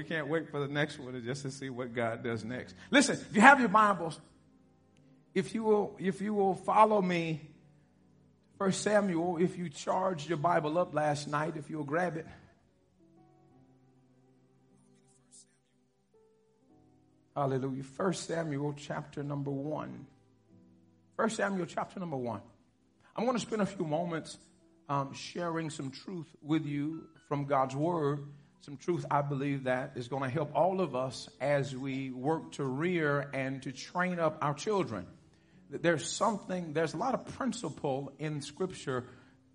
We can't wait for the next one just to see what God does next. Listen, if you have your Bibles, if you will, if you will follow me, First Samuel, if you charged your Bible up last night, if you'll grab it. Hallelujah. First Samuel chapter number one. First Samuel chapter number one. I'm going to spend a few moments um, sharing some truth with you from God's Word. Some truth I believe that is going to help all of us as we work to rear and to train up our children. There's something, there's a lot of principle in Scripture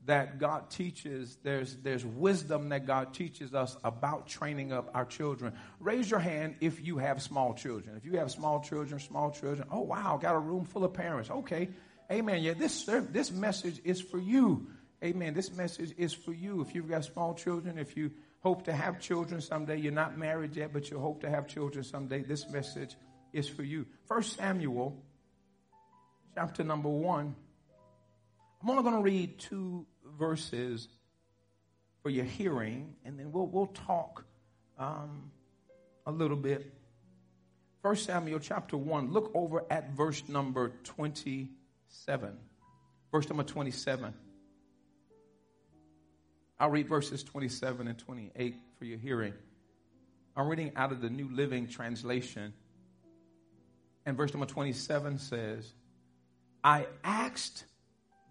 that God teaches. There's, there's wisdom that God teaches us about training up our children. Raise your hand if you have small children. If you have small children, small children, oh wow, got a room full of parents. Okay, amen. Yeah, this, this message is for you. Amen. This message is for you. If you've got small children, if you hope to have children someday, you're not married yet, but you hope to have children someday, this message is for you. First Samuel, chapter number one. I'm only going to read two verses for your hearing, and then we'll we'll talk um, a little bit. First Samuel chapter one. Look over at verse number twenty-seven. Verse number twenty-seven. I'll read verses 27 and 28 for your hearing. I'm reading out of the New Living Translation. And verse number 27 says, I asked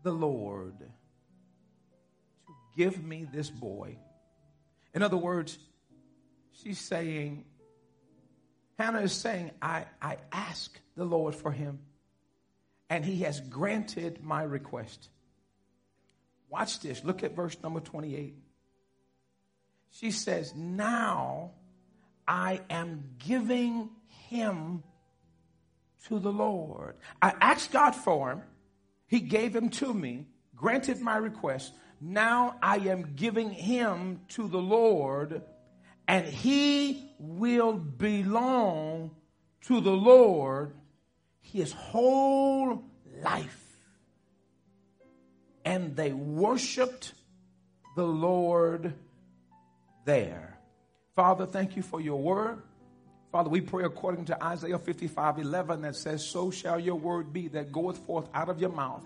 the Lord to give me this boy. In other words, she's saying, Hannah is saying, I, I asked the Lord for him, and he has granted my request. Watch this. Look at verse number 28. She says, Now I am giving him to the Lord. I asked God for him. He gave him to me, granted my request. Now I am giving him to the Lord, and he will belong to the Lord his whole life and they worshiped the Lord there. Father, thank you for your word. Father, we pray according to Isaiah 55 11 that says, So shall your word be that goeth forth out of your mouth.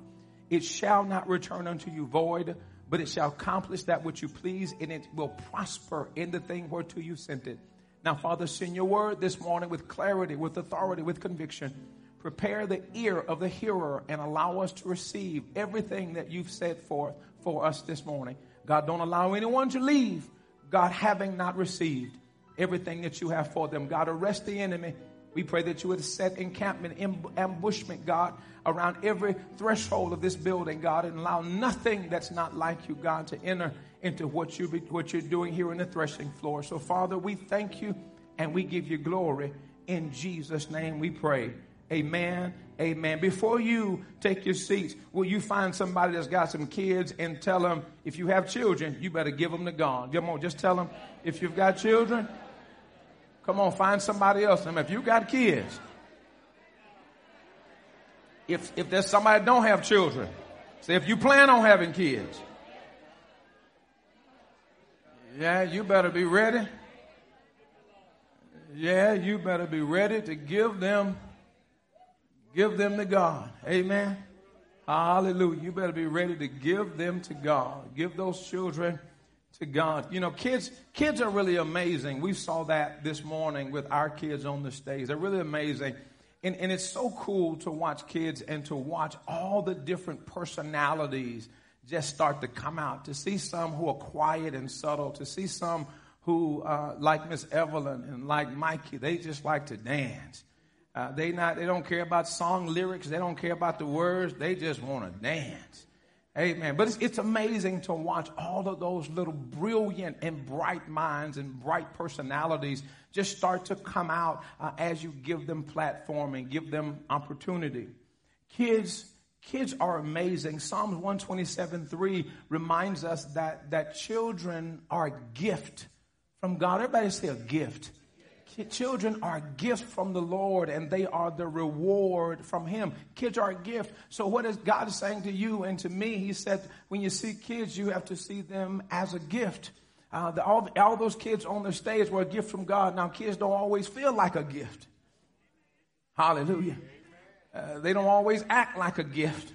It shall not return unto you void, but it shall accomplish that which you please, and it will prosper in the thing whereto you sent it. Now, Father, send your word this morning with clarity, with authority, with conviction. Prepare the ear of the hearer and allow us to receive everything that you've said forth for us this morning. God, don't allow anyone to leave, God, having not received everything that you have for them. God, arrest the enemy. We pray that you would set encampment, ambushment, God, around every threshold of this building, God, and allow nothing that's not like you, God, to enter into what, you what you're doing here in the threshing floor. So, Father, we thank you and we give you glory. In Jesus' name we pray. Amen. Amen. Before you take your seats, will you find somebody that's got some kids and tell them if you have children, you better give them to God. Come on, just tell them if you've got children, come on, find somebody else. And if you got kids, if if there's somebody that don't have children, say if you plan on having kids, yeah, you better be ready. Yeah, you better be ready to give them Give them to God. Amen. Hallelujah. You better be ready to give them to God. Give those children to God. You know, kids, kids are really amazing. We saw that this morning with our kids on the stage. They're really amazing. And, and it's so cool to watch kids and to watch all the different personalities just start to come out. To see some who are quiet and subtle, to see some who, uh, like Miss Evelyn and like Mikey, they just like to dance. Uh, they not they don't care about song lyrics. They don't care about the words. They just want to dance. Amen. But it's, it's amazing to watch all of those little brilliant and bright minds and bright personalities just start to come out uh, as you give them platform and give them opportunity. Kids, kids are amazing. Psalms 127 3 reminds us that, that children are a gift from God. Everybody say a gift. Children are gifts from the Lord and they are the reward from Him. Kids are a gift. So what is God saying to you and to me? He said, when you see kids, you have to see them as a gift. Uh, the, all, all those kids on the stage were a gift from God. Now kids don't always feel like a gift. Hallelujah. Uh, they don't always act like a gift.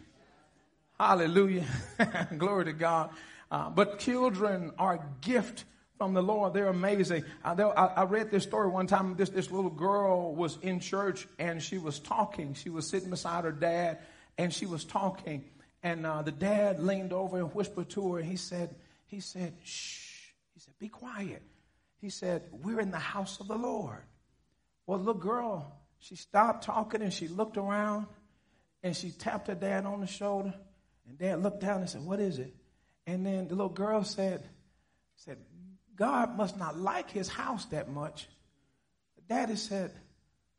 Hallelujah. Glory to God. Uh, but children are a gift from the Lord. They're amazing. I, I, read this story one time. This, this little girl was in church and she was talking. She was sitting beside her dad and she was talking. And uh, the dad leaned over and whispered to her. He said, he said, shh. He said, be quiet. He said, we're in the house of the Lord. Well, the little girl, she stopped talking and she looked around and she tapped her dad on the shoulder. And dad looked down and said, what is it? And then the little girl said, said, God must not like his house that much. Daddy said,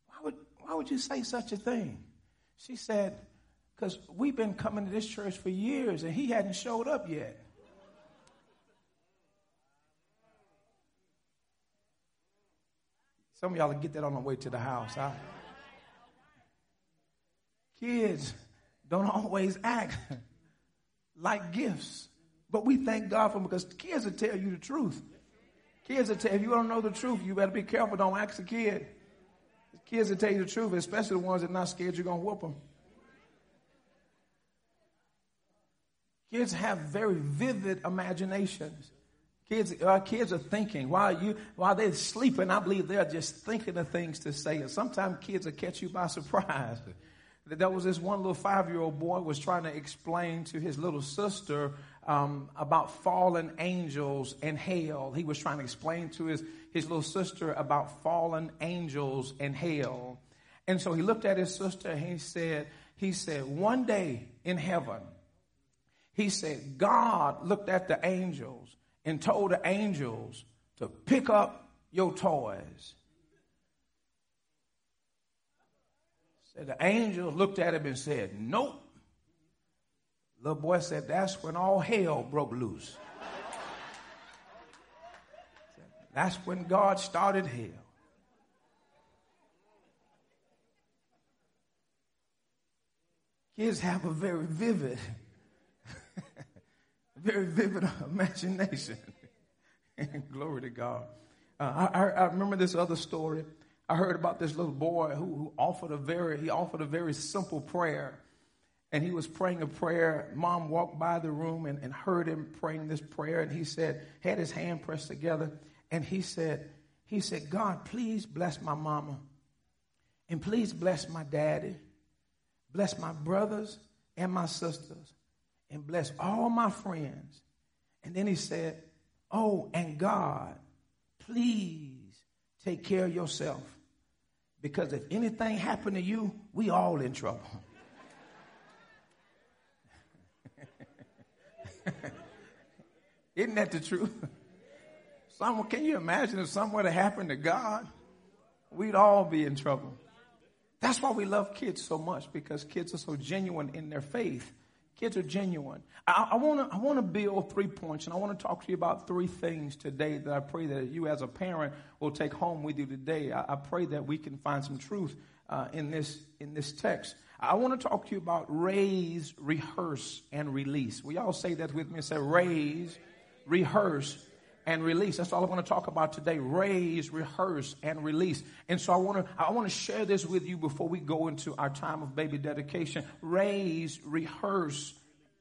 why would, why would you say such a thing? She said, because we've been coming to this church for years and he hadn't showed up yet. Some of y'all get that on the way to the house. Huh? Kids don't always act like gifts, but we thank God for them because kids will tell you the truth. Kids will tell if you don't know the truth, you better be careful. Don't ask a kid. Kids will tell you the truth, especially the ones that are not scared you're going to whoop them. Kids have very vivid imaginations. Kids, our kids are thinking while you while they're sleeping. I believe they're just thinking of things to say. And sometimes kids will catch you by surprise. There was this one little five year old boy was trying to explain to his little sister um, about fallen angels and hell. He was trying to explain to his, his little sister about fallen angels and hell. And so he looked at his sister and he said, he said, one day in heaven, he said, God looked at the angels and told the angels to pick up your toys. Said the angels looked at him and said, Nope. Little boy said, That's when all hell broke loose. That's when God started hell. Kids have a very vivid, very vivid imagination. Glory to God. Uh, I, I, remember this other story. I heard about this little boy who, who offered a very he offered a very simple prayer and he was praying a prayer. Mom walked by the room and, and heard him praying this prayer, and he said, had his hand pressed together, and he said, he said, God, please bless my mama, and please bless my daddy, bless my brothers and my sisters, and bless all my friends. And then he said, Oh, and God, please take care of yourself. Because if anything happened to you, we all in trouble. Isn't that the truth? Someone, can you imagine if something were to happen to God? We'd all be in trouble. That's why we love kids so much because kids are so genuine in their faith. Kids are genuine. I, want to I build three points, and I want to talk to you about three things today that I pray that you, as a parent, will take home with you today. I, I pray that we can find some truth uh, in this in this text. I want to talk to you about raise, rehearse, and release. We all say that with me. Say raise, rehearse, and release. That's all I want to talk about today. Raise, rehearse, and release. And so I want to, I want to share this with you before we go into our time of baby dedication. Raise, rehearse,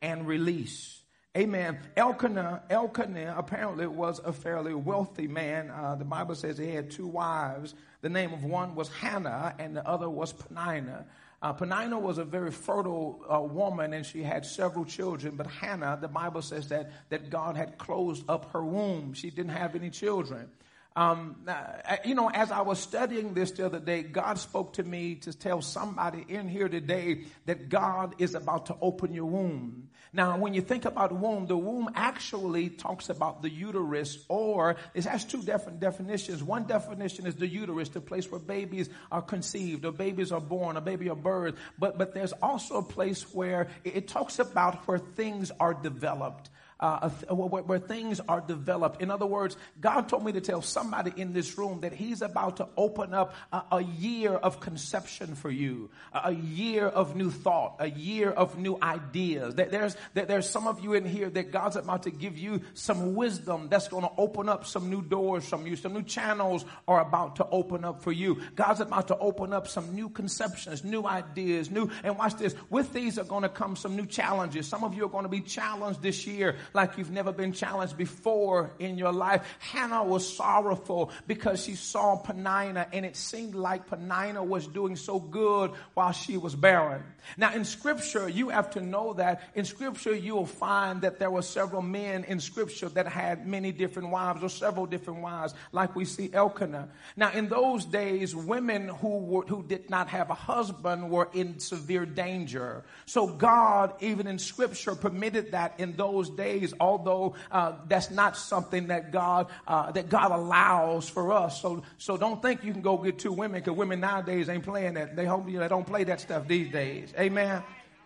and release. Amen. Elkanah, Elkanah apparently was a fairly wealthy man. Uh, the Bible says he had two wives. The name of one was Hannah and the other was Peninnah. Uh, Peninnah was a very fertile uh, woman and she had several children, but Hannah, the Bible says that, that God had closed up her womb. She didn't have any children. Um, uh, you know, as I was studying this the other day, God spoke to me to tell somebody in here today that God is about to open your womb. Now, when you think about womb, the womb actually talks about the uterus, or it has two different definitions. One definition is the uterus, the place where babies are conceived, or babies are born, or baby are birthed. But but there's also a place where it talks about where things are developed uh, where, where, things are developed. In other words, God told me to tell somebody in this room that He's about to open up a, a year of conception for you, a, a, year of new thought, a year of new ideas. That there's that there's some of you in here that God's about to give you some wisdom that's going to open up some new doors from you. Some new channels are about to open up for you. God's about to open up some new conceptions, new ideas, new. And watch this. With these are going to come some new challenges. Some of you are going to be challenged this year like you've never been challenged before in your life. Hannah was sorrowful because she saw Peninnah and it seemed like Peninnah was doing so good while she was barren. Now in scripture, you have to know that in scripture, you will find that there were several men in scripture that had many different wives or several different wives, like we see Elkanah. Now in those days, women who were, who did not have a husband were in severe danger. So God, even in scripture, permitted that in those days days, although uh, that's not something that God uh, that God allows for us. So so don't think you can go get two women because women nowadays ain't playing that. They hope you they don't play that stuff these days. Amen.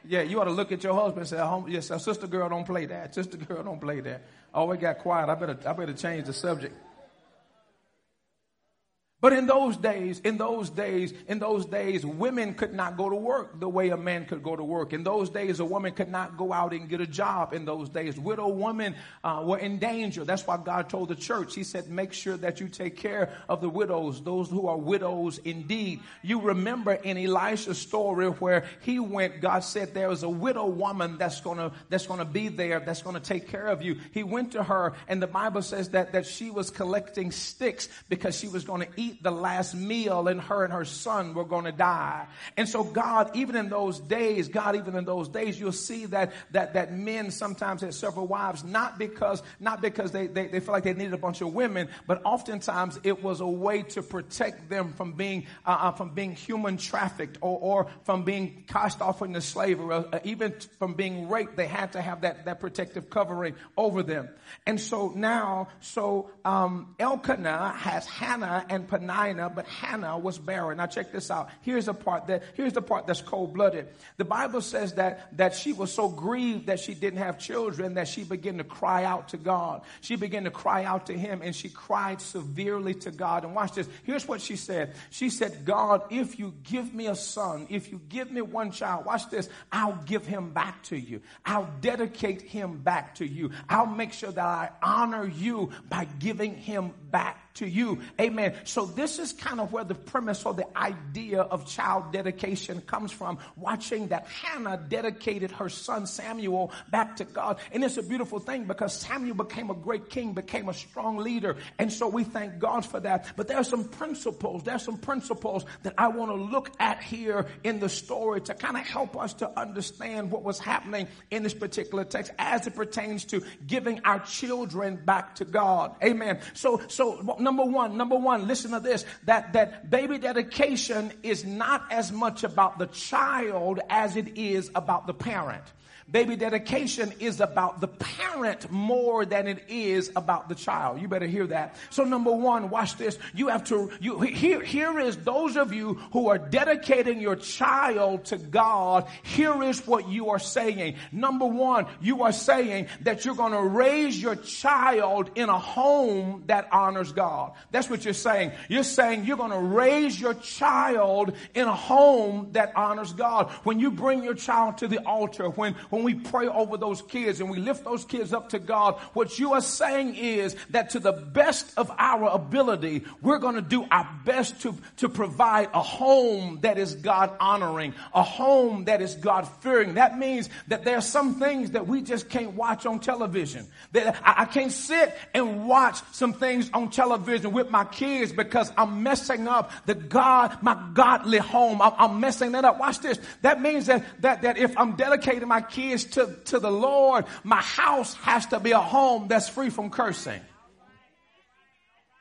Yeah, you ought to look at your husband and say, oh, "Yes, sister girl don't play that. Sister girl don't play that." Oh, it got quiet. I better I better change the subject. But in those days, in those days, in those days, women could not go to work the way a man could go to work. In those days, a woman could not go out and get a job. In those days, widow women uh, were in danger. That's why God told the church. He said, "Make sure that you take care of the widows, those who are widows indeed." You remember in Elisha's story where he went. God said, "There is a widow woman that's gonna that's gonna be there. That's gonna take care of you." He went to her, and the Bible says that that she was collecting sticks because she was to eat eat the last meal and her and her son were going to die. And so God, even in those days, God, even in those days, you'll see that, that, that men sometimes had several wives, not because, not because they, they, they feel like they needed a bunch of women, but oftentimes it was a way to protect them from being, uh, uh from being human trafficked or, or from being cast off into slavery, or uh, even from being raped. They had to have that, that protective covering over them. And so now, so, um, Elkanah has Hannah and Peninnah, but Hannah was barren. Now check this out. Here's a part that, here's the part that's cold blooded. The Bible says that, that she was so grieved that she didn't have children that she began to cry out to God. She began to cry out to him and she cried severely to God. And watch this. Here's what she said. She said, God, if you give me a son, if you give me one child, watch this, I'll give him back to you. I'll dedicate him back to you. I'll make sure that I honor you by giving him back to you. Amen. So this is kind of where the premise or the idea of child dedication comes from. Watching that Hannah dedicated her son Samuel back to God. And it's a beautiful thing because Samuel became a great king, became a strong leader. And so we thank God for that. But there are some principles, there's some principles that I want to look at here in the story to kind of help us to understand what was happening in this particular text as it pertains to giving our children back to God. Amen. So, so number one, number one, listen to this, that, that baby dedication is not as much about the child as it is about the parent. Baby dedication is about the parent more than it is about the child. You better hear that. So number one, watch this. You have to, you, here, here is those of you who are dedicating your child to God. Here is what you are saying. Number one, you are saying that you're going to raise your child in a home that honors God. That's what you're saying. You're saying you're going to raise your child in a home that honors God. When you bring your child to the altar, when, when when we pray over those kids and we lift those kids up to God, what you are saying is that to the best of our ability, we're going to do our best to, to provide a home that is God honoring, a home that is God fearing. That means that there are some things that we just can't watch on television. That I, I can't sit and watch some things on television with my kids because I'm messing up the God, my godly home. I'm, I'm messing that up. Watch this. That means that, that, that if I'm dedicating my kids is to, to the Lord, my house has to be a home that's free from cursing.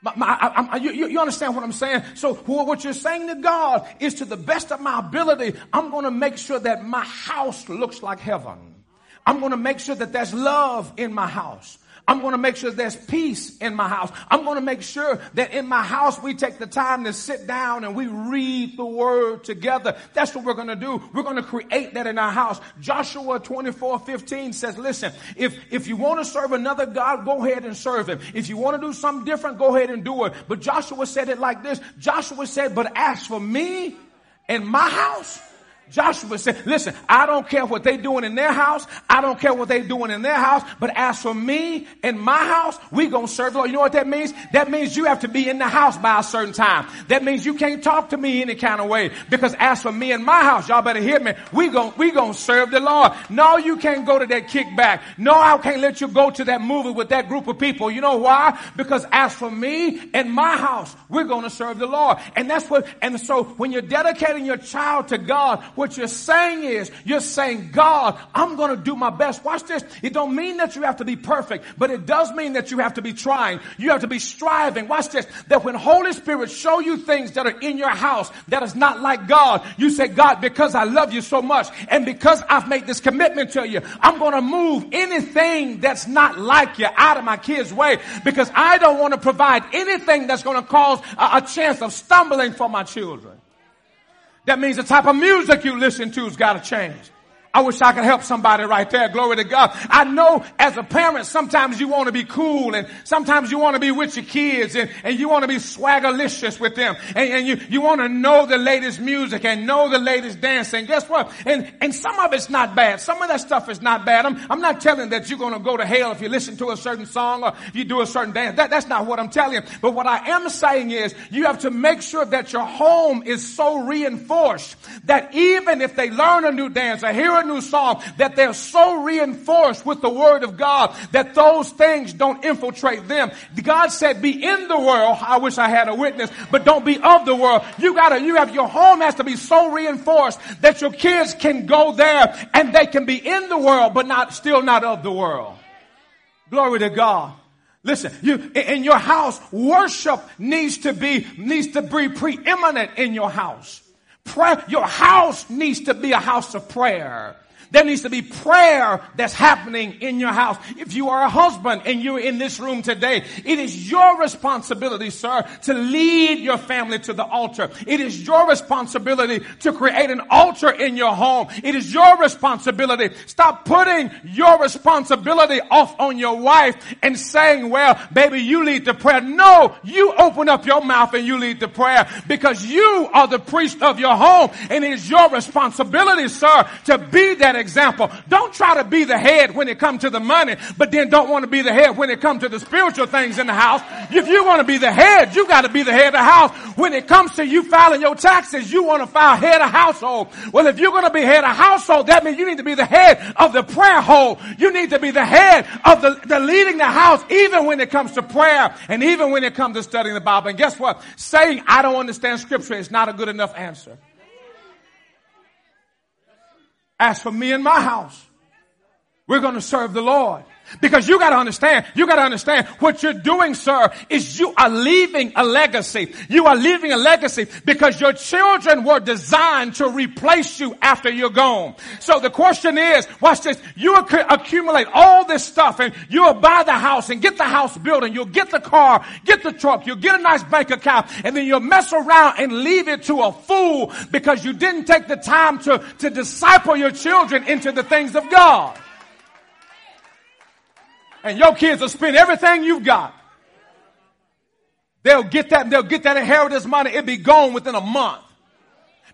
My, my, I, I, you, you understand what I'm saying? So what you're saying to God is to the best of my ability, I'm going to make sure that my house looks like heaven. I'm going to make sure that there's love in my house. I'm going to make sure there's peace in my house. I'm going to make sure that in my house we take the time to sit down and we read the word together. That's what we're going to do. We're going to create that in our house. Joshua 24, 15 says, listen, if, if you want to serve another God, go ahead and serve him. If you want to do something different, go ahead and do it. But Joshua said it like this. Joshua said, but as for me and my house, Joshua said, listen, I don't care what they doing in their house. I don't care what they doing in their house. But as for me and my house, we gonna serve the Lord. You know what that means? That means you have to be in the house by a certain time. That means you can't talk to me any kind of way. Because as for me and my house, y'all better hear me. We gonna, we gonna serve the Lord. No, you can't go to that kickback. No, I can't let you go to that movie with that group of people. You know why? Because as for me and my house, we're gonna serve the Lord. And that's what, and so when you're dedicating your child to God, what you're saying is, you're saying, God, I'm going to do my best. Watch this. It don't mean that you have to be perfect, but it does mean that you have to be trying. You have to be striving. Watch this. That when Holy Spirit show you things that are in your house that is not like God, you say, God, because I love you so much and because I've made this commitment to you, I'm going to move anything that's not like you out of my kids' way because I don't want to provide anything that's going to cause a, a chance of stumbling for my children. That means the type of music you listen to has got to change. I wish I could help somebody right there. Glory to God. I know as a parent, sometimes you want to be cool and sometimes you want to be with your kids and, and you want to be swaggerlicious with them. And, and you, you want to know the latest music and know the latest dancing. Guess what? And, and some of it's not bad. Some of that stuff is not bad. I'm, I'm not telling that you're going to go to hell if you listen to a certain song or you do a certain dance. That, that's not what I'm telling. But what I am saying is you have to make sure that your home is so reinforced that even if they learn a new dance or hear a new song that they're so reinforced with the word of God that those things don't infiltrate them. God said, be in the world. I wish I had a witness, but don't be of the world. You gotta, you have, your home has to be so reinforced that your kids can go there and they can be in the world, but not, still not of the world. Glory to God. Listen, you, in your house, worship needs to be, needs to be preeminent in your house. Prayer, your house needs to be a house of prayer. There needs to be prayer that's happening in your house. If you are a husband and you're in this room today, it is your responsibility, sir, to lead your family to the altar. It is your responsibility to create an altar in your home. It is your responsibility. Stop putting your responsibility off on your wife and saying, well, baby, you lead the prayer. No, you open up your mouth and you lead the prayer because you are the priest of your home and it is your responsibility, sir, to be that example. Don't try to be the head when it comes to the money, but then don't want to be the head when it comes to the spiritual things in the house. If you want to be the head, you got to be the head of the house. When it comes to you filing your taxes, you want to file head of household. Well, if you're going to be head of household, that means you need to be the head of the prayer hole. You need to be the head of the, the leading the house, even when it comes to prayer and even when it comes to studying the Bible. And guess what? Saying I don't understand scripture is not a good enough answer. As for me and my house, we're going to serve the Lord. Because you gotta understand, you gotta understand what you're doing, sir, is you are leaving a legacy. You are leaving a legacy because your children were designed to replace you after you're gone. So the question is, watch this, you acc- accumulate all this stuff and you'll buy the house and get the house built and you'll get the car, get the truck, you'll get a nice bank account and then you'll mess around and leave it to a fool because you didn't take the time to, to disciple your children into the things of God and your kids will spend everything you've got. They'll get that, they'll get that inheritance money. It'll be gone within a month.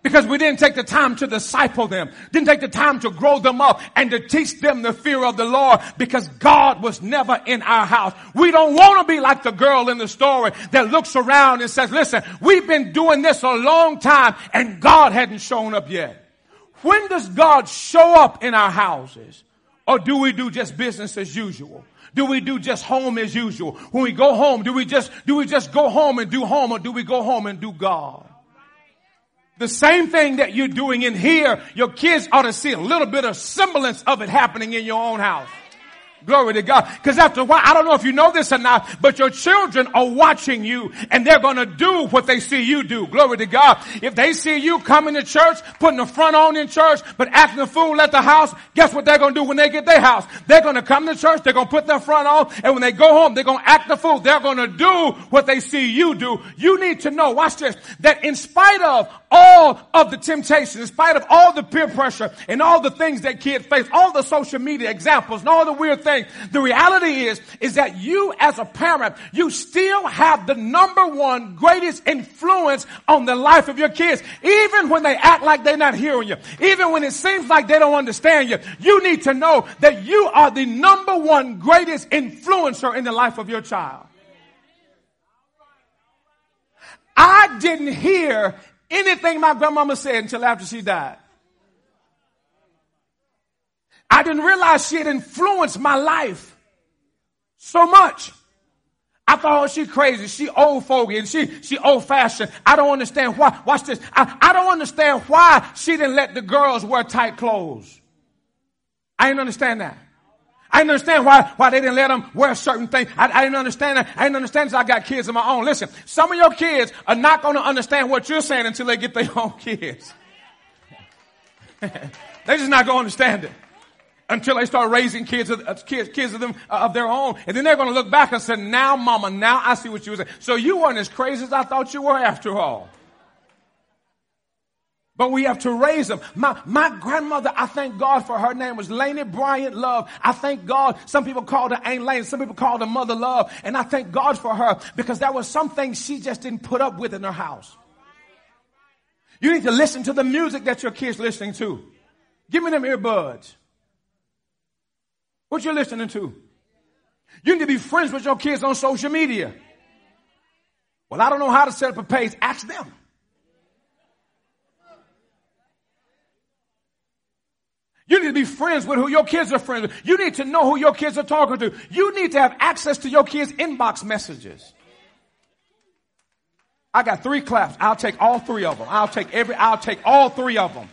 Because we didn't take the time to disciple them, didn't take the time to grow them up and to teach them the fear of the Lord because God was never in our house. We don't want to be like the girl in the story that looks around and says, listen, we've been doing this a long time and God hadn't shown up yet. When does God show up in our houses? Or do we do just business as usual? Do we do just home as usual? When we go home, do we just, do we just go home and do home or do we go home and do God? The same thing that you're doing in here, your kids ought to see a little bit of semblance of it happening in your own house. Glory to God. Because after a while, I don't know if you know this or not, but your children are watching you and they're going to do what they see you do. Glory to God. If they see you coming to church, putting the front on in church, but acting a fool at the house, guess what they're going to do when they get their house? They're going to come to church, they're going to put their front on, and when they go home, they're going to act the fool. They're going to do what they see you do. You need to know, watch this, that in spite of all of the temptations, in spite of all the peer pressure and all the things that kids face, all the social media examples and all the weird things, the reality is, is that you as a parent, you still have the number one greatest influence on the life of your kids. Even when they act like they're not hearing you, even when it seems like they don't understand you, you need to know that you are the number one greatest influencer in the life of your child. I didn't hear anything my grandmama said until after she died. I didn't realize she had influenced my life so much. I thought, oh, she crazy. She old fogey and she, she old fashioned. I don't understand why. Watch this. I, I don't understand why she didn't let the girls wear tight clothes. I didn't understand that. I didn't understand why, why they didn't let them wear certain things. I, I didn't understand that. I didn't understand until I got kids of my own. Listen, some of your kids are not going to understand what you're saying until they get their own kids. They're just not going to understand it until they start raising kids, uh, kids, kids of them uh, of their own, and then they're going to look back and say, "Now, Mama, now I see what you were saying." So you weren't as crazy as I thought you were, after all. But we have to raise them. My, my grandmother, I thank God for her name was Laney Bryant Love. I thank God. Some people called her Aunt Lane. Some people called her Mother Love. And I thank God for her because there was some things she just didn't put up with in her house. You need to listen to the music that your kids listening to. Give me them earbuds. What you listening to? You need to be friends with your kids on social media. Well, I don't know how to set up a page. Ask them. You need to be friends with who your kids are friends with. You need to know who your kids are talking to. You need to have access to your kids' inbox messages. I got three claps. I'll take all three of them. I'll take every, I'll take all three of them.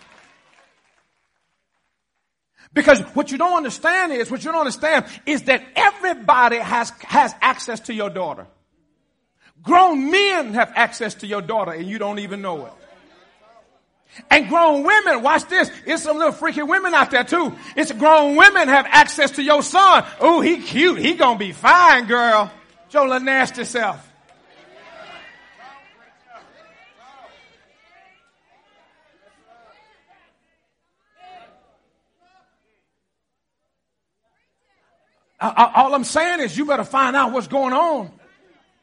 Because what you don't understand is, what you don't understand is that everybody has, has access to your daughter. Grown men have access to your daughter and you don't even know it. And grown women, watch this. It's some little freaky women out there too. It's grown women have access to your son. Oh, he cute. He gonna be fine, girl. Your little nasty self. All I'm saying is you better find out what's going on.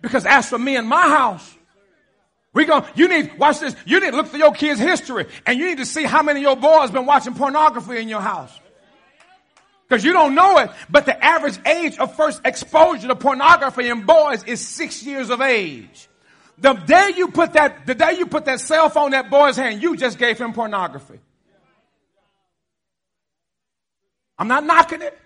Because as for me and my house, we go, you need, watch this, you need to look for your kids' history and you need to see how many of your boys been watching pornography in your house. Because you don't know it, but the average age of first exposure to pornography in boys is six years of age. The day you put that, the day you put that cell phone in that boy's hand, you just gave him pornography. I'm not knocking it.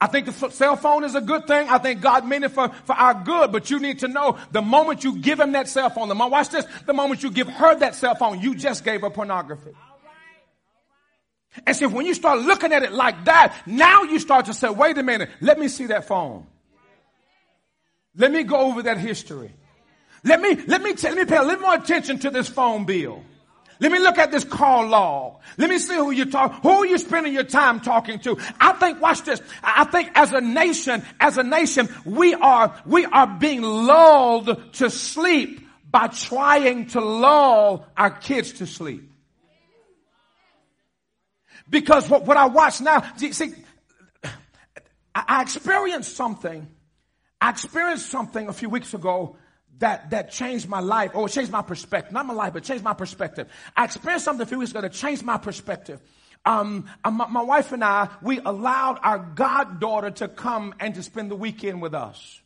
I think the cell phone is a good thing. I think God meant it for, for our good, but you need to know the moment you give him that cell phone, the moment, watch this, the moment you give her that cell phone, you just gave her pornography. And see, when you start looking at it like that, now you start to say, wait a minute, let me see that phone. Let me go over that history. Let me, let me, t- let me pay a little more attention to this phone bill. Let me look at this call log. Let me see who you talk, who are you spending your time talking to? I think, watch this. I think as a nation, as a nation, we are, we are being lulled to sleep by trying to lull our kids to sleep. Because what, what I watch now, see, I experienced something. I experienced something a few weeks ago that, that changed my life, or changed my perspective. Not my life, but changed my perspective. I experienced something a few weeks ago that changed my perspective. Um, uh, my, my wife and I, we allowed our goddaughter to come and to spend the weekend with us.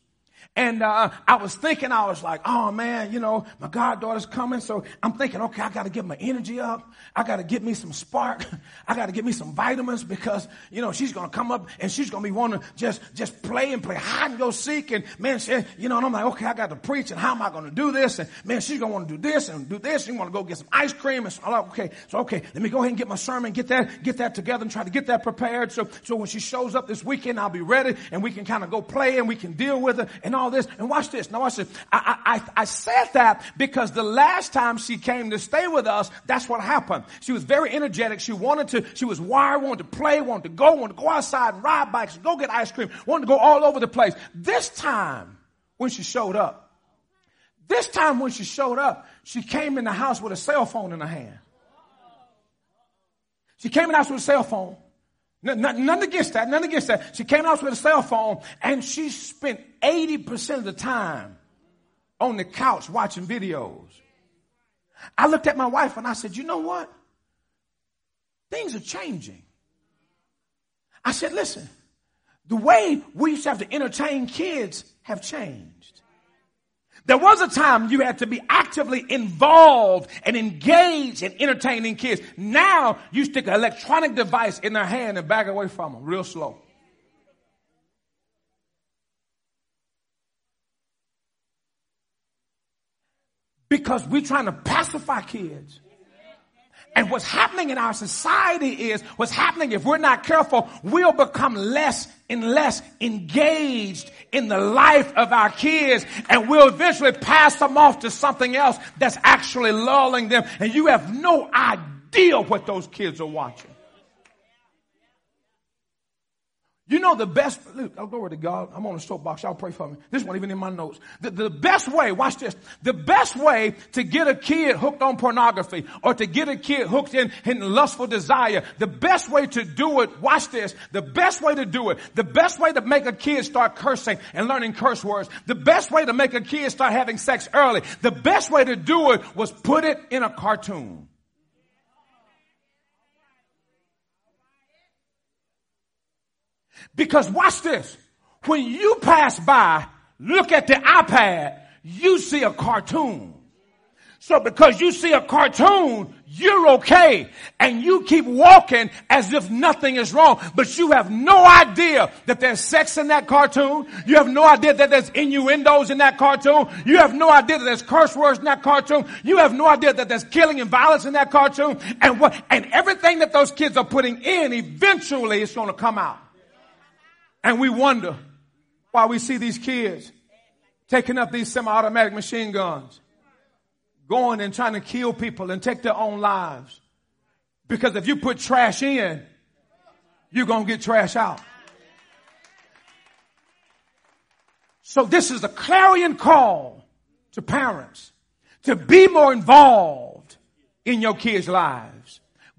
And uh, I was thinking, I was like, oh man, you know, my goddaughter's coming. So I'm thinking, okay, I got to get my energy up. I got to get me some spark. I got to get me some vitamins because, you know, she's going to come up and she's going to be wanting to just, just play and play hide and go seek. And man, she, you know, and I'm like, okay, I got to preach and how am I going to do this? And man, she's going to want to do this and do this. She want to go get some ice cream. And so I'm like, okay, so okay, let me go ahead and get my sermon, get that, get that together and try to get that prepared. So, so when she shows up this weekend, I'll be ready and we can kind of go play and we can deal with her and all this. And watch this. Now watch this. I, I, I said that because the last time she came to stay with us, that's what happened. She was very energetic. She wanted to, she was wired, wanted to play, wanted to go, wanted to go outside and ride bikes, go get ice cream, wanted to go all over the place. This time, when she showed up, this time when she showed up, she came in the house with a cell phone in her hand. She came in the house with a cell phone. Nothing against that. Nothing against that. She came out with a cell phone and she spent 80% of the time on the couch watching videos. I looked at my wife and I said, you know what? Things are changing. I said, listen, the way we used to have to entertain kids have changed. There was a time you had to be actively involved and engaged in entertaining kids. Now you stick an electronic device in their hand and back away from them real slow. Because we're trying to pacify kids. And what's happening in our society is what's happening if we're not careful, we'll become less and less engaged in the life of our kids and we'll eventually pass them off to something else that's actually lulling them and you have no idea what those kids are watching. You know the best, look, oh, glory to God. I'm on a soapbox. Y'all pray for me. This one even in my notes. The, the best way, watch this. The best way to get a kid hooked on pornography or to get a kid hooked in, in lustful desire, the best way to do it, watch this. The best way to do it, the best way to make a kid start cursing and learning curse words, the best way to make a kid start having sex early, the best way to do it was put it in a cartoon. Because watch this. When you pass by, look at the iPad, you see a cartoon. So because you see a cartoon, you're okay. And you keep walking as if nothing is wrong. But you have no idea that there's sex in that cartoon. You have no idea that there's innuendos in that cartoon. You have no idea that there's curse words in that cartoon. You have no idea that there's killing and violence in that cartoon. And what, and everything that those kids are putting in, eventually it's going to come out. And we wonder why we see these kids taking up these semi-automatic machine guns, going and trying to kill people and take their own lives. Because if you put trash in, you're going to get trash out. So this is a clarion call to parents to be more involved in your kids' lives.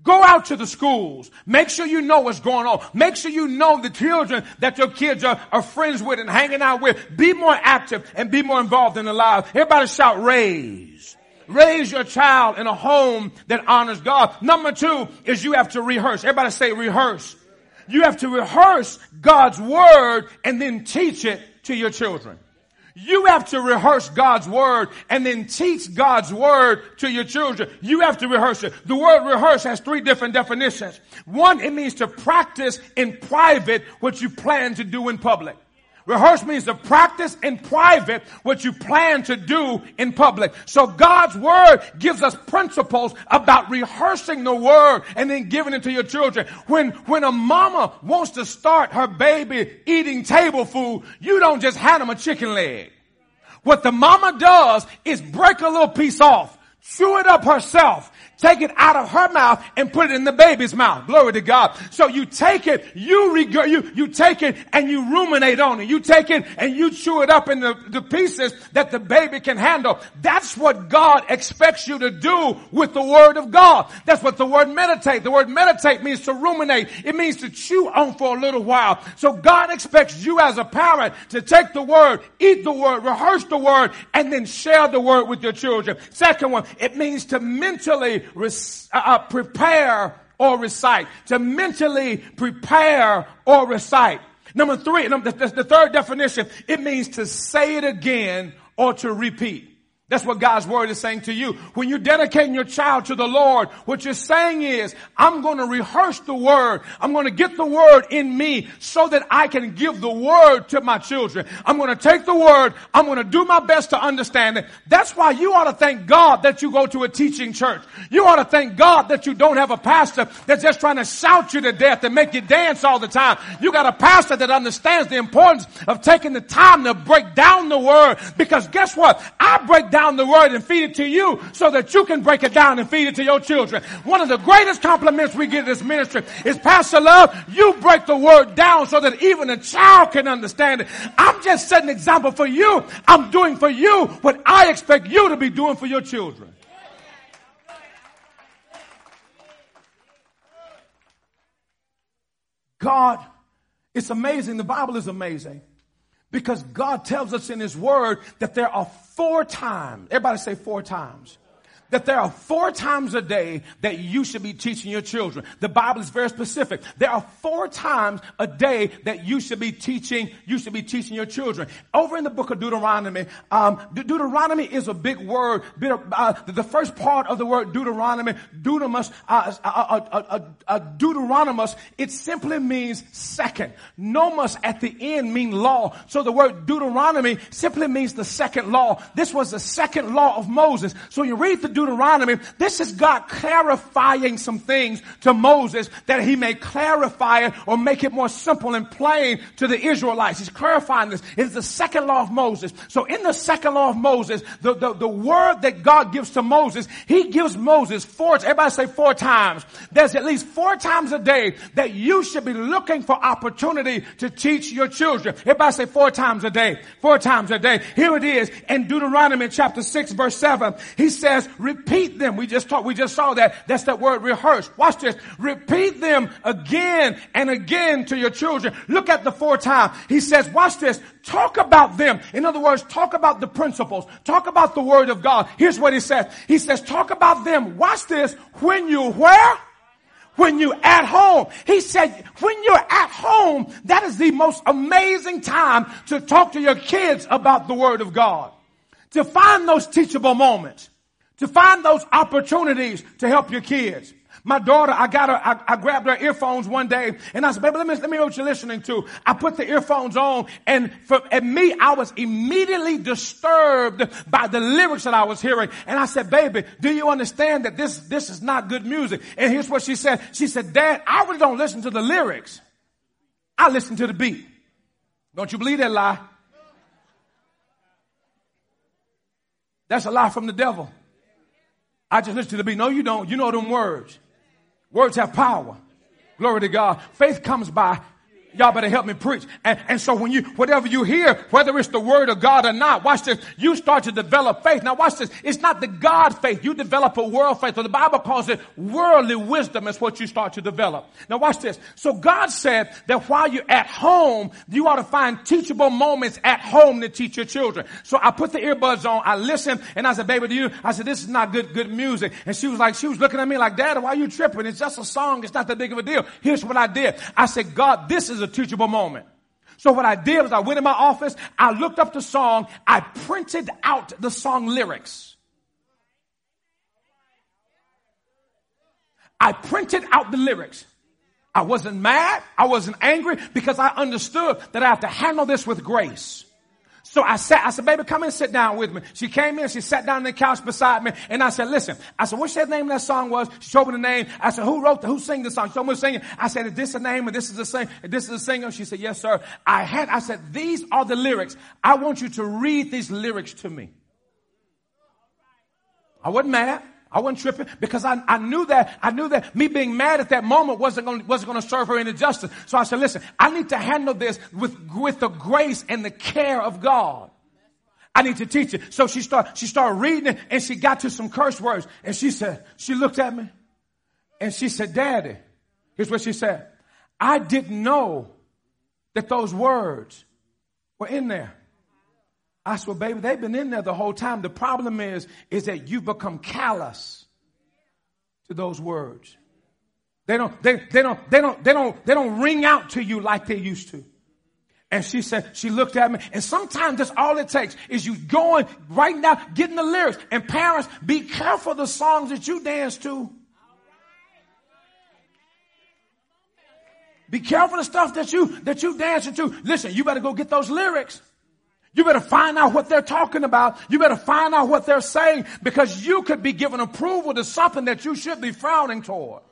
Go out to the schools. Make sure you know what's going on. Make sure you know the children that your kids are, are friends with and hanging out with. Be more active and be more involved in the lives. Everybody shout raise. Raise your child in a home that honors God. Number two is you have to rehearse. Everybody say rehearse. You have to rehearse God's word and then teach it to your children. You have to rehearse God's word and then teach God's word to your children. You have to rehearse it. The word rehearse has three different definitions. One, it means to practice in private what you plan to do in public. Rehearse means to practice in private what you plan to do in public. So God's word gives us principles about rehearsing the word and then giving it to your children. When, when a mama wants to start her baby eating table food, you don't just hand them a chicken leg. What the mama does is break a little piece off, chew it up herself, take it out of her mouth and put it in the baby's mouth. Glory to God. So you take it, you regurg- you, you take it and you ruminate on it. You take it and you chew it up in the, the pieces that the baby can handle. That's what God expects you to do with the word of God. That's what the word meditate. The word meditate means to ruminate. It means to chew on for a little while. So God expects you as a parent to take the word, eat the word, rehearse the word, and then share the word with your children. Second one, it means to mentally uh, uh, prepare or recite. To mentally prepare or recite. Number three, the, the, the third definition, it means to say it again or to repeat. That's what God's word is saying to you. When you're dedicating your child to the Lord, what you're saying is, I'm going to rehearse the word. I'm going to get the word in me so that I can give the word to my children. I'm going to take the word. I'm going to do my best to understand it. That's why you ought to thank God that you go to a teaching church. You ought to thank God that you don't have a pastor that's just trying to shout you to death and make you dance all the time. You got a pastor that understands the importance of taking the time to break down the word because guess what? I break down the word and feed it to you so that you can break it down and feed it to your children. One of the greatest compliments we get in this ministry is Pastor Love, you break the word down so that even a child can understand it. I'm just setting an example for you. I'm doing for you what I expect you to be doing for your children. God, it's amazing. The Bible is amazing because God tells us in His Word that there are four times, everybody say four times, that there are four times a day that you should be teaching your children. The Bible is very specific. There are four times a day that you should be teaching, you should be teaching your children. Over in the book of Deuteronomy, um, Deuteronomy is a big word. Uh, the first part of the word Deuteronomy, Deuteronomus, uh, uh, uh, Deuteronomus, it simply means second. Nomus at the end mean law. So the word Deuteronomy simply means the second law. This was the second law of Moses. So you read the Deuteronomy, this is God clarifying some things to Moses that he may clarify it or make it more simple and plain to the Israelites. He's clarifying this. It's the second law of Moses. So in the second law of Moses, the, the, the word that God gives to Moses, he gives Moses four, everybody say four times. There's at least four times a day that you should be looking for opportunity to teach your children. Everybody say four times a day. Four times a day. Here it is in Deuteronomy chapter 6 verse 7. He says, repeat them. We just talked, we just saw that. That's that word rehearse. Watch this. Repeat them again and again to your children. Look at the four times. He says, watch this. Talk about them. In other words, talk about the principles. Talk about the word of God. Here's what he says. He says, talk about them. Watch this. When you where? when you're at home. He said, when you're at home, that is the most amazing time to talk to your kids about the Word of God. To find those teachable moments to find those opportunities to help your kids. My daughter, I got her, I, I, grabbed her earphones one day and I said, baby, let me, let me know what you're listening to. I put the earphones on and for, and me, I was immediately disturbed by the lyrics that I was hearing. And I said, baby, do you understand that this, this is not good music? And here's what she said. She said, dad, I really don't listen to the lyrics. I listen to the beat. Don't you believe that lie? That's a lie from the devil. I just listen to the beat. No, you don't. You know them words. Words have power. Glory to God. Faith comes by Y'all better help me preach. And, and so when you, whatever you hear, whether it's the word of God or not, watch this, you start to develop faith. Now watch this. It's not the God faith. You develop a world faith. So the Bible calls it worldly wisdom is what you start to develop. Now watch this. So God said that while you're at home, you ought to find teachable moments at home to teach your children. So I put the earbuds on, I listened, and I said, baby, do you, I said, this is not good, good music. And she was like, she was looking at me like, dad, why are you tripping? It's just a song. It's not that big of a deal. Here's what I did. I said, God, this is a teachable moment. So what I did was I went in my office, I looked up the song, I printed out the song lyrics. I printed out the lyrics. I wasn't mad. I wasn't angry because I understood that I have to handle this with grace. So I sat, I said, baby, come and sit down with me. She came in, she sat down on the couch beside me, and I said, listen, I said, what's that name of that song was? She told me the name. I said, who wrote the, who sang the song? She told me to sing it. I said, is this a name and this is the sing, and this is the singer? She said, yes, sir. I had, I said, these are the lyrics. I want you to read these lyrics to me. I wasn't mad. I wasn't tripping because I, I knew that, I knew that me being mad at that moment wasn't going, wasn't going to serve her any justice. So I said, listen, I need to handle this with, with the grace and the care of God. I need to teach it. So she started, she started reading it and she got to some curse words and she said, she looked at me and she said, daddy, here's what she said. I didn't know that those words were in there. I said, well, baby, they've been in there the whole time. The problem is, is that you've become callous to those words. They don't, they, they don't, they don't, they don't, they don't ring out to you like they used to. And she said, she looked at me and sometimes that's all it takes is you going right now, getting the lyrics. And parents, be careful the songs that you dance to. Be careful the stuff that you, that you dancing to. Listen, you better go get those lyrics. You better find out what they're talking about. You better find out what they're saying because you could be given approval to something that you should be frowning toward.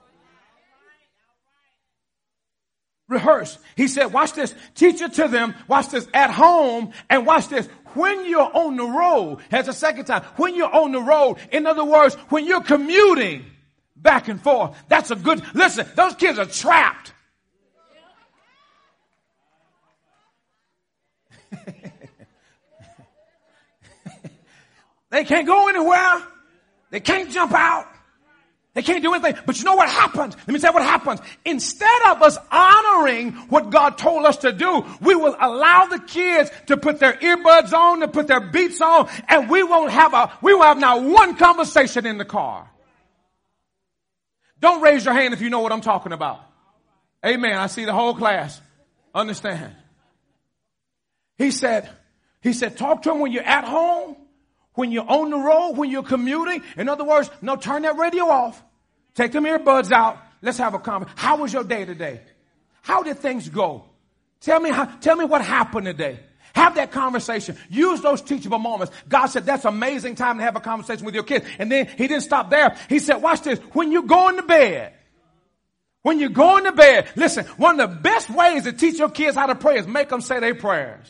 Rehearse. He said, watch this. Teach it to them. Watch this at home and watch this. When you're on the road, as a second time, when you're on the road, in other words, when you're commuting back and forth, that's a good, listen, those kids are trapped. They can't go anywhere. They can't jump out. They can't do anything. But you know what happens? Let me tell you what happens. Instead of us honoring what God told us to do, we will allow the kids to put their earbuds on, to put their beats on, and we won't have a, we will have not one conversation in the car. Don't raise your hand if you know what I'm talking about. Amen. I see the whole class. Understand. He said, he said, talk to them when you're at home when you're on the road, when you're commuting. In other words, no, turn that radio off. Take them earbuds out. Let's have a conversation. How was your day today? How did things go? Tell me how, tell me what happened today. Have that conversation. Use those teachable moments. God said that's amazing time to have a conversation with your kids. And then he didn't stop there. He said, watch this. When you go into bed, when you're going to bed, listen, one of the best ways to teach your kids how to pray is make them say their prayers.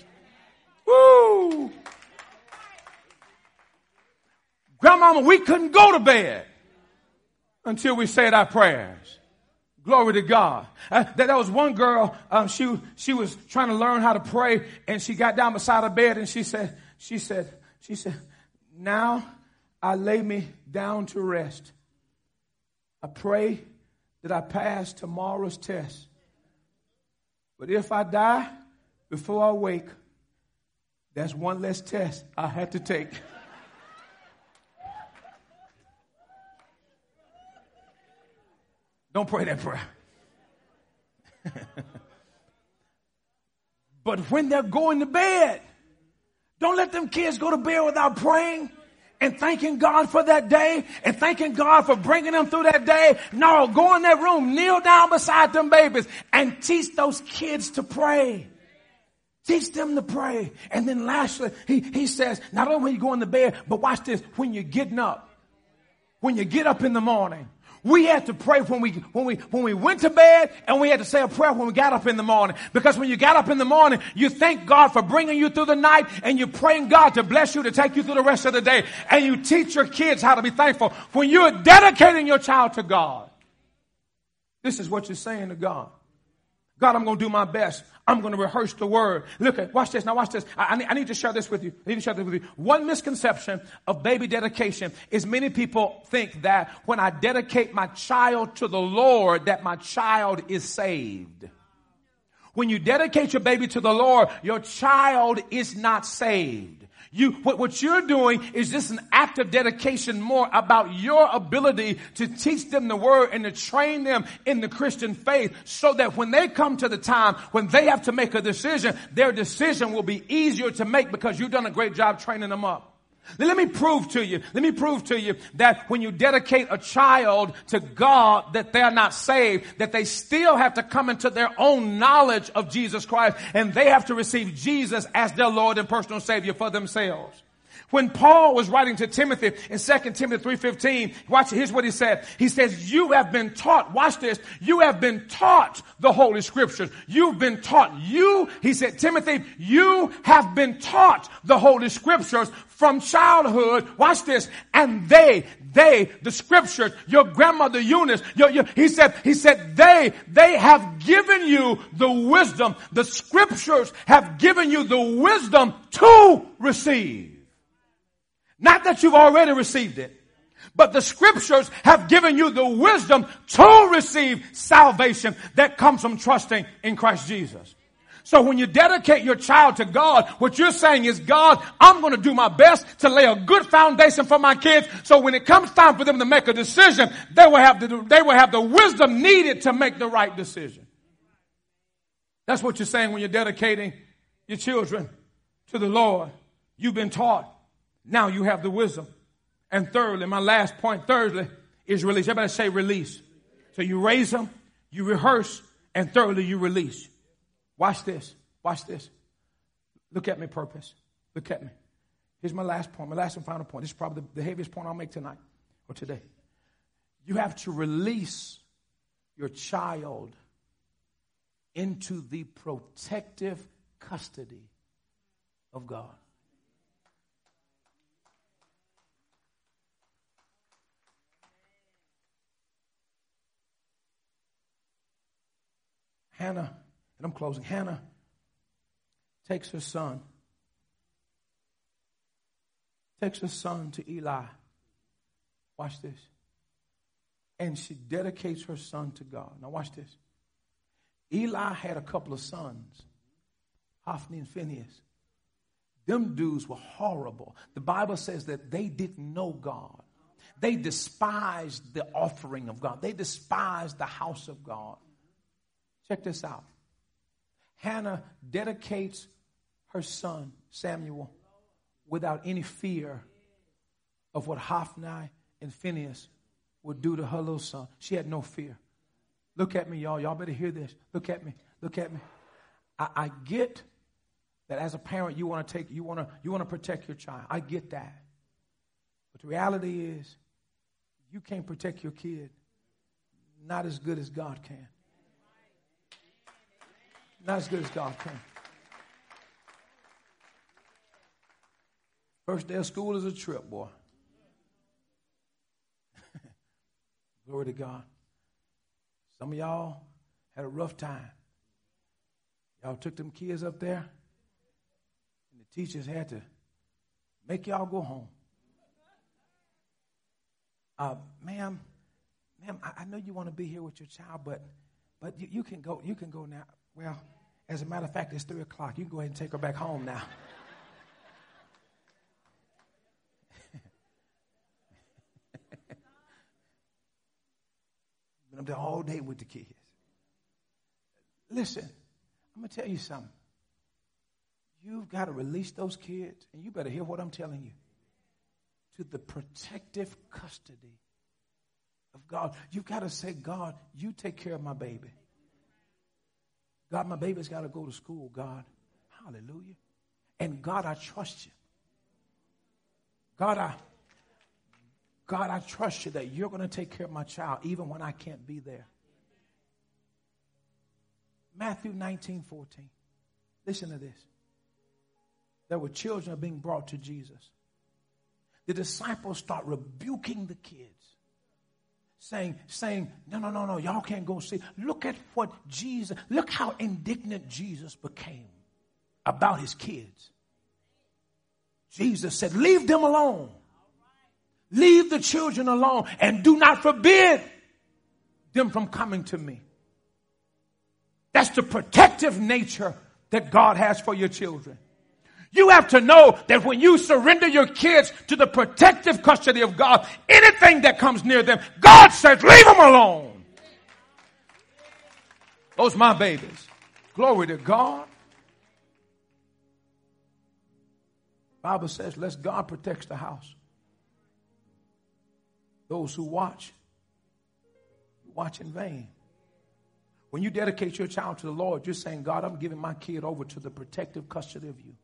Woo! Grandmama, we couldn't go to bed until we said our prayers. Glory to God. Uh, that, that was one girl, um, she, she was trying to learn how to pray and she got down beside her bed and she said, she said, she said, now I lay me down to rest. I pray that I pass tomorrow's test. But if I die before I wake, that's one less test I had to take. Don't pray that prayer. but when they're going to bed, don't let them kids go to bed without praying and thanking God for that day and thanking God for bringing them through that day. No, go in that room, kneel down beside them babies and teach those kids to pray. Teach them to pray. And then lastly, he, he says, not only when you go in the bed, but watch this, when you're getting up. When you get up in the morning, we had to pray when we, when we, when we went to bed and we had to say a prayer when we got up in the morning. Because when you got up in the morning, you thank God for bringing you through the night and you're praying God to bless you to take you through the rest of the day. And you teach your kids how to be thankful. When you're dedicating your child to God, this is what you're saying to God. God, I'm going to do my best. I'm going to rehearse the word. Look at, watch this. Now watch this. I, I, need, I, need, to share this with you. I need to share this with you. One misconception of baby dedication is many people think that when I dedicate my child to the Lord, that my child is saved. When you dedicate your baby to the Lord, your child is not saved. You, what, what you're doing is just an act of dedication more about your ability to teach them the word and to train them in the Christian faith so that when they come to the time when they have to make a decision, their decision will be easier to make because you've done a great job training them up. Let me prove to you, let me prove to you that when you dedicate a child to God, that they're not saved, that they still have to come into their own knowledge of Jesus Christ and they have to receive Jesus as their Lord and personal Savior for themselves. When Paul was writing to Timothy in 2 Timothy 3.15, watch, here's what he said. He says, you have been taught, watch this, you have been taught the Holy Scriptures. You've been taught. You, he said, Timothy, you have been taught the Holy Scriptures from childhood. Watch this. And they, they, the scriptures, your grandmother Eunice, your, your, he said, he said, they, they have given you the wisdom. The scriptures have given you the wisdom to receive. Not that you've already received it, but the scriptures have given you the wisdom to receive salvation that comes from trusting in Christ Jesus. So when you dedicate your child to God, what you're saying is, God, I'm going to do my best to lay a good foundation for my kids. So when it comes time for them to make a decision, they will have the, they will have the wisdom needed to make the right decision. That's what you're saying when you're dedicating your children to the Lord. You've been taught. Now you have the wisdom. And thirdly, my last point, thirdly, is release. Everybody say release. So you raise them, you rehearse, and thirdly, you release. Watch this. Watch this. Look at me, purpose. Look at me. Here's my last point, my last and final point. This is probably the, the heaviest point I'll make tonight or today. You have to release your child into the protective custody of God. Hannah, and I'm closing, Hannah takes her son, takes her son to Eli. Watch this. And she dedicates her son to God. Now, watch this. Eli had a couple of sons, Hophni and Phineas. Them dudes were horrible. The Bible says that they didn't know God. They despised the offering of God. They despised the house of God. Check this out. Hannah dedicates her son, Samuel, without any fear of what Hophni and Phineas would do to her little son. She had no fear. Look at me, y'all. Y'all better hear this. Look at me. Look at me. I, I get that as a parent, you want to take, you want to, you want to protect your child. I get that. But the reality is, you can't protect your kid not as good as God can. Not as good as God can. First day of school is a trip, boy. Glory to God. Some of y'all had a rough time. Y'all took them kids up there, and the teachers had to make y'all go home. Uh, ma'am, ma'am, I, I know you want to be here with your child, but but you, you can go. You can go now. Well, as a matter of fact, it's three o'clock. You can go ahead and take her back home now. Been up there all day with the kids. Listen, I'm going to tell you something. You've got to release those kids, and you better hear what I'm telling you, to the protective custody of God. You've got to say, God, you take care of my baby. God, my baby's got to go to school, God. Hallelujah. And God, I trust you. God, I God, I trust you that you're going to take care of my child even when I can't be there. Matthew 19, 14. Listen to this. There were children being brought to Jesus. The disciples start rebuking the kids saying, saying, no, no, no, no, y'all can't go see. Look at what Jesus, look how indignant Jesus became about his kids. Jesus said, leave them alone. Leave the children alone and do not forbid them from coming to me. That's the protective nature that God has for your children. You have to know that when you surrender your kids to the protective custody of God, anything that comes near them, God says, leave them alone. Those my babies. Glory to God. Bible says, let God protect the house. Those who watch, watch in vain. When you dedicate your child to the Lord, you're saying, God, I'm giving my kid over to the protective custody of you.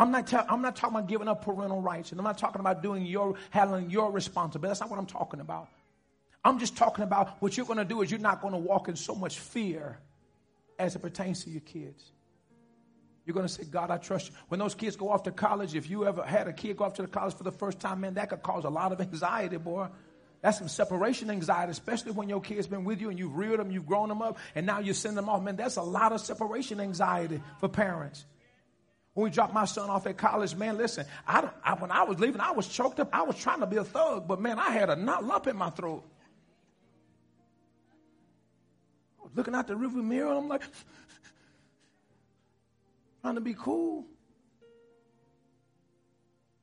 I'm not, I'm not talking about giving up parental rights, and I'm not talking about doing your handling your responsibility. That's not what I'm talking about. I'm just talking about what you're going to do is you're not going to walk in so much fear as it pertains to your kids. You're going to say, God, I trust you. When those kids go off to college, if you ever had a kid go off to the college for the first time, man, that could cause a lot of anxiety, boy. That's some separation anxiety, especially when your kid's been with you and you've reared them, you've grown them up, and now you send them off. Man, that's a lot of separation anxiety for parents. When we dropped my son off at college, man, listen, I, I, when I was leaving, I was choked up. I was trying to be a thug, but man, I had a knot lump in my throat. I was looking out the river mirror, and I'm like, trying to be cool.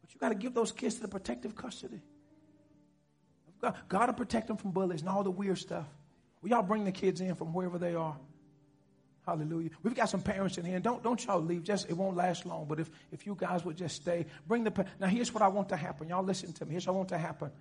But you got to give those kids to the protective custody. God, God to protect them from bullies and all the weird stuff. Will y'all bring the kids in from wherever they are? Hallelujah. We've got some parents in here, don't, don't y'all leave. Just, it won't last long, but if, if you guys would just stay, bring the, now here's what I want to happen. Y'all listen to me. Here's what I want to happen.